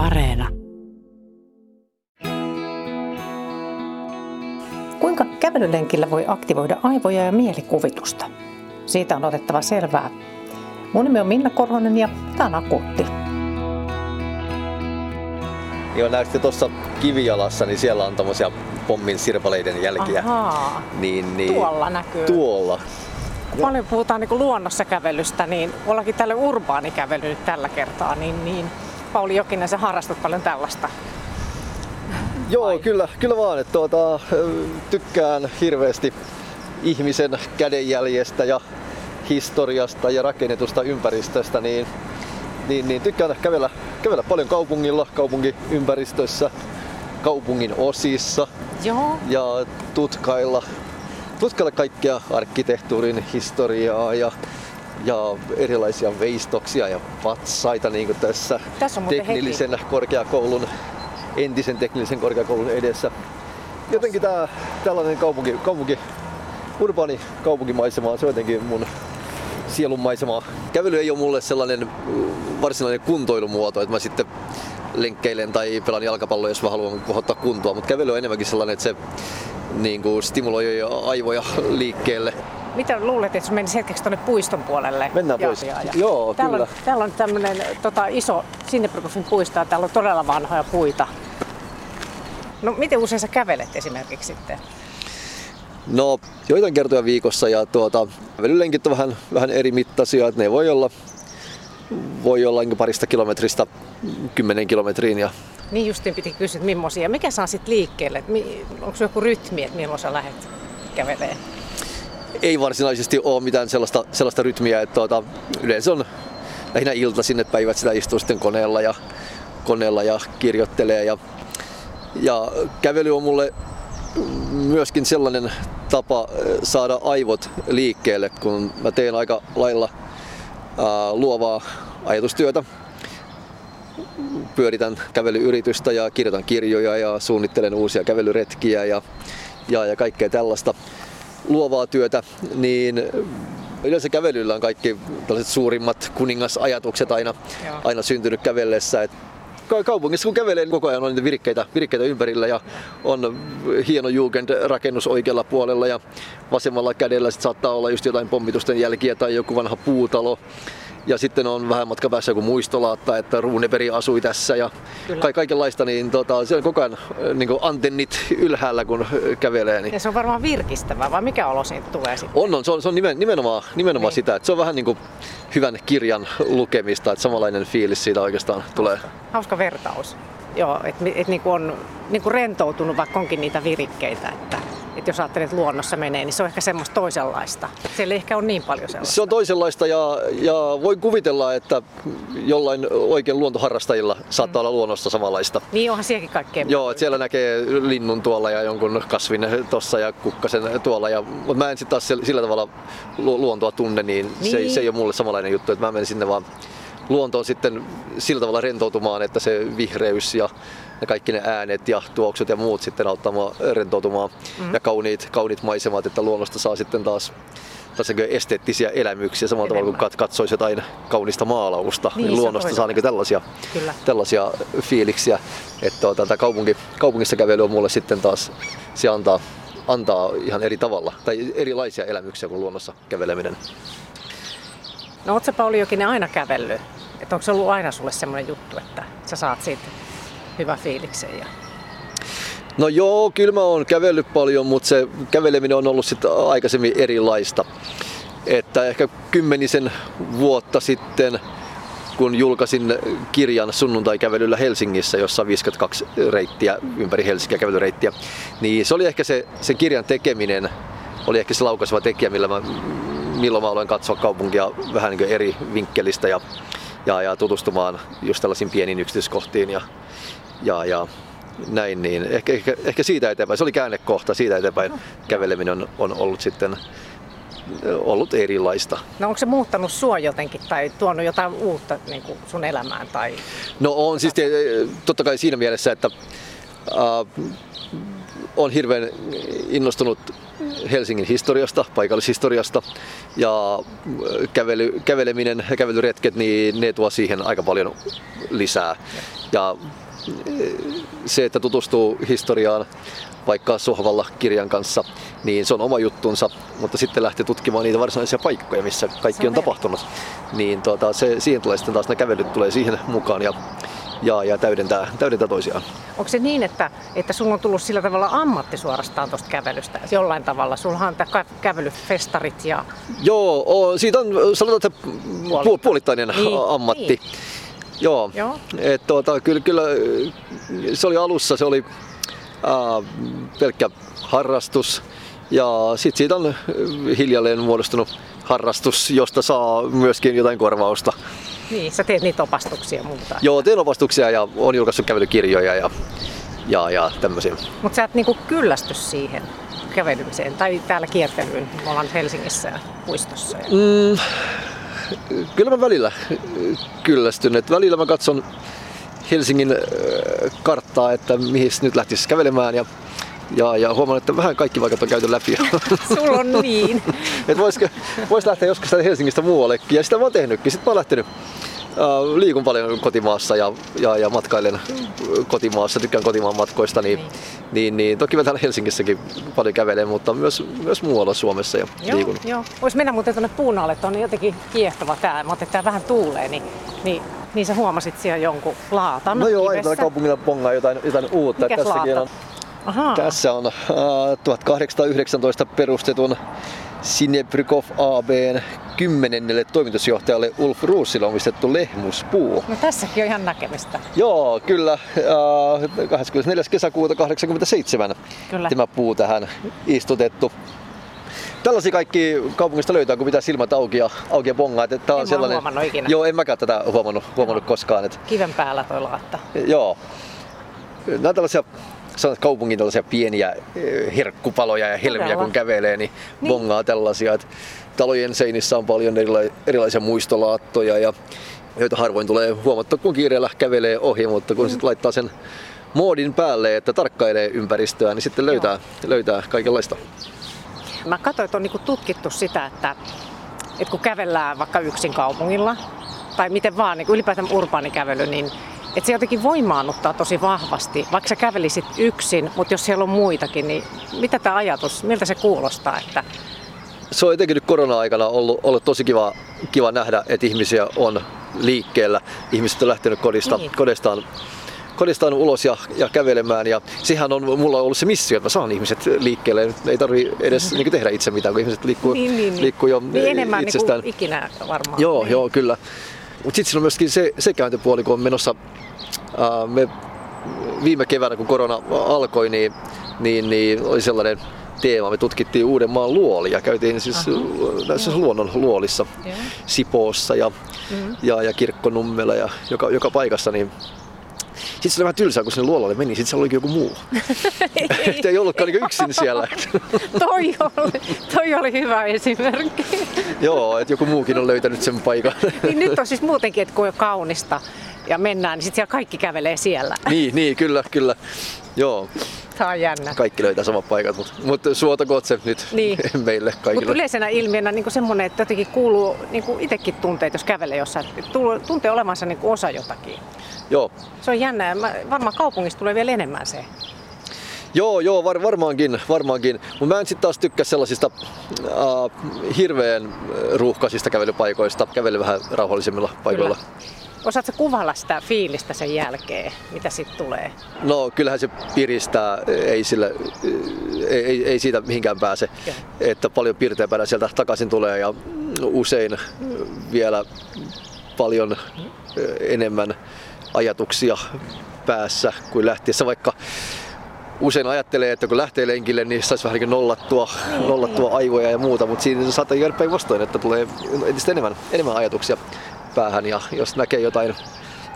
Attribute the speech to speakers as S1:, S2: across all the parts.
S1: Areena.
S2: Kuinka kävelylenkillä voi aktivoida aivoja ja mielikuvitusta? Siitä on otettava selvää. Mun nimi on Minna Korhonen ja tämä on Akuutti.
S3: Joo, näette tuossa kivijalassa, niin siellä on tommosia pommin sirpaleiden jälkiä.
S2: Ahaa,
S3: Niin, niin,
S2: tuolla näkyy.
S3: Tuolla.
S2: Kun paljon puhutaan niin luonnossa kävelystä, niin ollakin tälle urbaanikävely nyt tällä kertaa, niin, niin Pauli Jokinen, sä harrastat paljon tällaista.
S3: Joo, kyllä, kyllä vaan. Että tuota, tykkään hirveästi ihmisen kädenjäljestä ja historiasta ja rakennetusta ympäristöstä, niin, niin, niin tykkään kävellä, kävellä paljon kaupungilla, kaupunkiympäristössä, kaupungin osissa
S2: Joo.
S3: ja tutkailla, tutkailla kaikkea arkkitehtuurin historiaa ja, ja erilaisia veistoksia ja patsaita niin kuin tässä,
S2: Tässä on
S3: teknillisen korkeakoulun, entisen teknillisen korkeakoulun edessä. Jotenkin tää, tällainen kaupunki, kaupunki, urbaani kaupunkimaisema, se on jotenkin mun sielunmaisema. Kävely ei ole mulle sellainen mm, varsinainen kuntoilumuoto, että mä sitten lenkkeilen tai pelaan jalkapalloa, jos mä haluan kohottaa kuntoa, mutta kävely on enemmänkin sellainen, että se niin kuin stimuloi aivoja liikkeelle.
S2: Mitä luulet, että menisi hetkeksi tuonne puiston puolelle?
S3: Mennään pois. Joo,
S2: täällä
S3: kyllä.
S2: On, täällä on tämmöinen tota, iso Sinnebrykofin puisto ja täällä on todella vanhoja puita. No miten usein sä kävelet esimerkiksi sitten?
S3: No, joitain kertoja viikossa ja tuota, kävelylenkit on vähän, vähän eri mittaisia, että ne voi olla, voi olla niin parista kilometristä kymmenen kilometriin ja
S2: Niin justiin piti kysyä, että millaisia. Mikä saa sitten liikkeelle? Onko se joku rytmi, että milloin sä lähdet kävelee?
S3: Ei varsinaisesti ole mitään sellaista, sellaista rytmiä, että tuota, yleensä on lähinnä iltaisin, että päivät sitä istuu sitten koneella ja, koneella ja kirjoittelee. Ja, ja kävely on mulle myöskin sellainen tapa eh, saada aivot liikkeelle, kun mä teen aika lailla ää, luovaa ajatustyötä. Pyöritän kävelyyritystä ja kirjoitan kirjoja ja suunnittelen uusia kävelyretkiä ja, ja, ja kaikkea tällaista luovaa työtä, niin yleensä kävelyllä on kaikki tällaiset suurimmat kuningasajatukset aina,
S2: Joo.
S3: aina syntynyt kävellessä. Et ka- kaupungissa kun kävelee, niin koko ajan on niitä virikkeitä, virikkeitä ympärillä ja on hieno Jugend-rakennus oikealla puolella ja vasemmalla kädellä sit saattaa olla just jotain pommitusten jälkiä tai joku vanha puutalo. Ja sitten on vähän matka päässä joku muistolaatta, että Ruuneperi asui tässä ja ka- kaikenlaista, niin tota, se on koko ajan niin antennit ylhäällä kun kävelee. Niin.
S2: Ja se on varmaan virkistävää, vai mikä olo siitä tulee sitten?
S3: On, on. Se on, se on nimen, nimenomaan, nimenomaan
S2: Niin.
S3: sitä, että se on vähän niin kuin hyvän kirjan lukemista, että samanlainen fiilis siitä oikeastaan tulee.
S2: Hauska vertaus. Joo, että et niinku on niinku rentoutunut, vaikka onkin niitä virikkeitä. Että et jos ajattelet, että luonnossa menee, niin se on ehkä semmoista toisenlaista. Siellä ei ehkä ole niin paljon sellaista.
S3: Se on toisenlaista ja, ja voi kuvitella, että jollain oikein luontoharrastajilla saattaa olla luonnosta samanlaista.
S2: Niin onhan sielläkin kaikkea.
S3: Joo, että siellä näkee linnun tuolla ja jonkun kasvin tuossa ja kukkasen tuolla. Ja, mutta mä en sitten taas sillä tavalla lu- luontoa tunne, niin, Se,
S2: Niin.
S3: se ei ole mulle samanlainen juttu, että mä menen sinne vaan luontoon sitten sillä tavalla rentoutumaan, että se vihreys ja, ja kaikki ne äänet ja tuoksut ja muut sitten auttaa mua rentoutumaan. Mm. Ja kauniit, kauniit maisemat, että luonnosta saa sitten taas taas kuin esteettisiä elämyksiä samalla tavalla kuin
S2: Enemmän.
S3: kat- katsoisi jotain kaunista maalausta,
S2: Niin,
S3: niin, luonnosta saa niin tällaisia,
S2: Kyllä.
S3: tällaisia fiiliksiä. Että tuota, tämä kaupunki, kaupungissa kävely on mulle sitten taas, se antaa, antaa ihan eri tavalla tai erilaisia elämyksiä kuin luonnossa käveleminen.
S2: No oot sä Pauli Jokinen aina kävellyt? Että onko se ollut aina sulle semmoinen juttu, että sä saat siitä hyvä fiiliksen? Ja...
S3: No joo, kyllä mä oon kävellyt paljon, mutta se käveleminen on ollut sitten aikaisemmin erilaista. Että ehkä kymmenisen vuotta sitten, kun julkaisin kirjan sunnuntai-kävelyllä Helsingissä, jossa on 52 reittiä ympäri Helsinkiä kävelyreittiä, niin se oli ehkä se, sen kirjan tekeminen, oli ehkä se laukaiseva tekijä, millä mä, milloin mä aloin katsoa kaupunkia vähän niin eri vinkkelistä ja, ja, ja tutustumaan just tällaisiin pieniin yksityiskohtiin ja, ja, ja näin, niin ehkä, ehkä, ehkä siitä eteenpäin, se oli käännekohta, siitä eteenpäin käveleminen on, on ollut sitten ollut erilaista.
S2: No onko se muuttanut sua jotenkin tai tuonut jotain uutta niin kuin sun elämään? Tai...
S3: No on siis totta kai siinä mielessä, että äh, on hirveän innostunut Helsingin historiasta, paikallishistoriasta ja kävely, käveleminen ja kävelyretket, niin ne tuo siihen aika paljon lisää. Ja se, että tutustuu historiaan vaikka sohvalla kirjan kanssa, niin se on oma juttunsa, mutta sitten lähtee tutkimaan niitä varsinaisia paikkoja, missä kaikki on, on tapahtunut. Niin tuota, se, siihen tulee sitten taas ne kävelyt tulee siihen mukaan ja, ja, ja täydentää, täydentää toisiaan.
S2: Onko se niin, että, että sulla on tullut sillä tavalla ammatti suorastaan tuosta kävelystä jollain tavalla? Sulla on tämä kävelyfestarit ja...
S3: Joo, o, siitä on sanotaan, että Puoli. puolittainen niin, ammatti. Niin. Joo, Joo. Et, tuota, kyllä, kyllä se oli alussa, se oli ää, pelkkä harrastus ja sitten siitä on hiljalleen muodostunut harrastus, josta saa myöskin jotain korvausta.
S2: Niin, sä teet niitä opastuksia muuta.
S3: Joo, teen opastuksia ja on julkaissut kävelykirjoja ja, ja, ja tämmöisiä.
S2: Mutta sä et niinku kyllästy siihen kävelymiseen tai täällä kiertelyyn. Me ollaan Helsingissä ja puistossa. Ja... Mm,
S3: kyllä mä välillä kyllästyn. Et välillä mä katson Helsingin karttaa, että mihin nyt lähtisi kävelemään ja ja, ja huomaan, että vähän kaikki vaikka on käyty läpi.
S2: Sulla on niin.
S3: että vois, vois lähteä joskus Helsingistä muuallekin ja sitä mä oon tehnytkin. Sitten mä oon lähtenyt äh, liikun paljon kotimaassa ja, ja, ja matkailen kotimaassa, tykkään kotimaan matkoista, niin, niin. niin, niin toki mä täällä Helsingissäkin paljon kävelen, mutta myös, myös muualla Suomessa ja
S2: joo,
S3: liikun.
S2: Joo, Voisi mennä muuten tuonne puun alle, on jotenkin kiehtova tää. Mä että tää vähän tuulee, niin, niin niin sä huomasit siellä jonkun laatan
S3: No joo, aina kaupungilla pongaa jotain, jotain uutta.
S2: Mikäs Tässäkin laata? on
S3: Aha. Tässä on äh, 1819 perustetun Sinebrykov ABn kymmenennelle toimitusjohtajalle Ulf Ruusille omistettu lehmuspuu.
S2: No tässäkin on ihan näkemistä.
S3: Joo, kyllä. Äh, 24. kesäkuuta 87 kyllä. tämä puu tähän istutettu. Tällaisia kaikki kaupungista löytää, kun pitää silmät auki ja, auki ja bongaa. Että
S2: tää on en sellainen... huomannut ikinä.
S3: Joo, en mäkään tätä huomannut, huomannut koskaan. Että...
S2: Kiven päällä toi laatta.
S3: Joo. Nämä tällaisia sanotaan, kaupungin tällaisia pieniä eh, herkkupaloja ja helmiä Todella. kun kävelee, niin, niin. bongaa tällaisia. Että talojen seinissä on paljon erilaisia muistolaattoja ja joita harvoin tulee huomattua, kun kiireellä kävelee ohi, mutta kun mm. sitten laittaa sen moodin päälle, että tarkkailee ympäristöä, niin sitten löytää, löytää kaikenlaista.
S2: Mä katsoin, että on niinku tutkittu sitä, että, että kun kävellään vaikka yksin kaupungilla, tai miten vaan, niin ylipäätään urbaanikävely, niin että se jotenkin voimaannuttaa tosi vahvasti, vaikka sä kävelisit yksin, mutta jos siellä on muitakin, niin mitä tämä ajatus, miltä se kuulostaa? Että...
S3: Se on etenkin nyt korona-aikana ollut, ollut tosi kiva, kiva nähdä, että ihmisiä on liikkeellä. Ihmiset on lähtenyt kodista, niin. kodistaan kodistaan ulos ja, ja kävelemään. Ja sehän on mulla ollut se missio, että mä saan ihmiset liikkeelle. Ei tarvi edes niin tehdä itse mitään, kun ihmiset liikkuu,
S2: niin, niin, niin.
S3: liikkuu jo
S2: niin enemmän itsestään. Niin kuin ikinä varmaan.
S3: Joo, niin. joo, kyllä. Mutta sitten siinä on myöskin se, se kääntöpuoli, kun on menossa, ää, me viime keväänä kun korona alkoi, niin, niin, niin oli sellainen teema. Me tutkittiin Uudenmaan luolia. Käytiin siis näissä luonnon luolissa yeah. Sipoossa ja, mm-hmm. ja, ja Kirkkonummella ja joka, joka paikassa. Niin sitten se oli vähän tylsää, kun sinne luolalle meni, sitten siellä olikin joku muu. ei. ei ollutkaan niin yksin siellä.
S2: toi, oli, toi oli hyvä esimerkki.
S3: Joo, että joku muukin on löytänyt sen paikan.
S2: niin nyt on siis muutenkin, että kun on kaunista ja mennään, niin sitten siellä kaikki kävelee siellä.
S3: niin, niin, kyllä, kyllä. Joo.
S2: Tämä on jännä.
S3: Kaikki löytää samat paikat, mutta, mutta suotakoot se nyt niin. meille kaikille.
S2: Mutta yleisenä ilmiönä niin semmoinen, että jotenkin kuuluu niin itsekin tunteet, jos kävelee jossain, tuntee olevansa niin osa jotakin.
S3: Joo.
S2: Se on jännä varmaan kaupungissa tulee vielä enemmän se.
S3: Joo, joo, var, varmaankin, varmaankin. Mutta mä en sitten taas tykkää sellaisista äh, hirveän ruuhkaisista kävelypaikoista. Kävely vähän rauhallisemmilla paikoilla. Kyllä.
S2: Osaatko kuvailla sitä fiilistä sen jälkeen, mitä sitten tulee?
S3: No kyllähän se piristää, ei, sille, ei, ei siitä mihinkään pääse. Ja. Että paljon pirteämpänä sieltä takaisin tulee ja usein vielä paljon enemmän ajatuksia päässä kuin lähtiessä, vaikka usein ajattelee, että kun lähtee lenkille, niin saisi vähän niin nollattua, niin, nollattua niin. aivoja ja muuta, mutta siinä saattaa jäädä päinvastoin, että tulee entistä enemmän, enemmän ajatuksia päähän ja jos näkee jotain,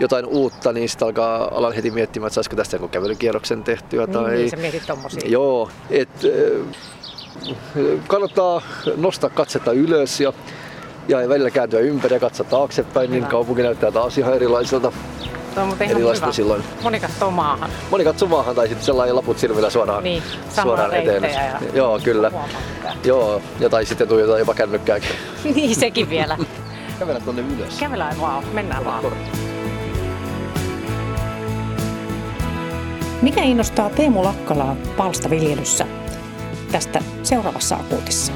S3: jotain uutta, niin sitten alkaa alan heti miettimään, että saisiko tästä joku kävelykierroksen tehtyä.
S2: Niin, tai... niin sä mietit tommosia.
S3: Joo, et, kannattaa nostaa katsetta ylös ja, ja välillä kääntyä ympäri ja katsoa taaksepäin, niin Hyvä. niin kaupunki näyttää taas ihan erilaiselta.
S2: Tuo on erilaista hyvä. silloin. Moni katsoo maahan.
S3: Moni katsoo maahan tai sitten sellainen laput silmillä suoraan,
S2: niin,
S3: suoraan eteen.
S2: Ja
S3: Joo, kyllä. Joo, ja tai sitten tuijotaan jopa kännykkääkin.
S2: niin, sekin vielä.
S3: Kävellä tuonne ylös.
S2: Kävellään vaan, mennään vaan. Mikä innostaa Teemu Lakkalaa palstaviljelyssä? Tästä seuraavassa akuutissa.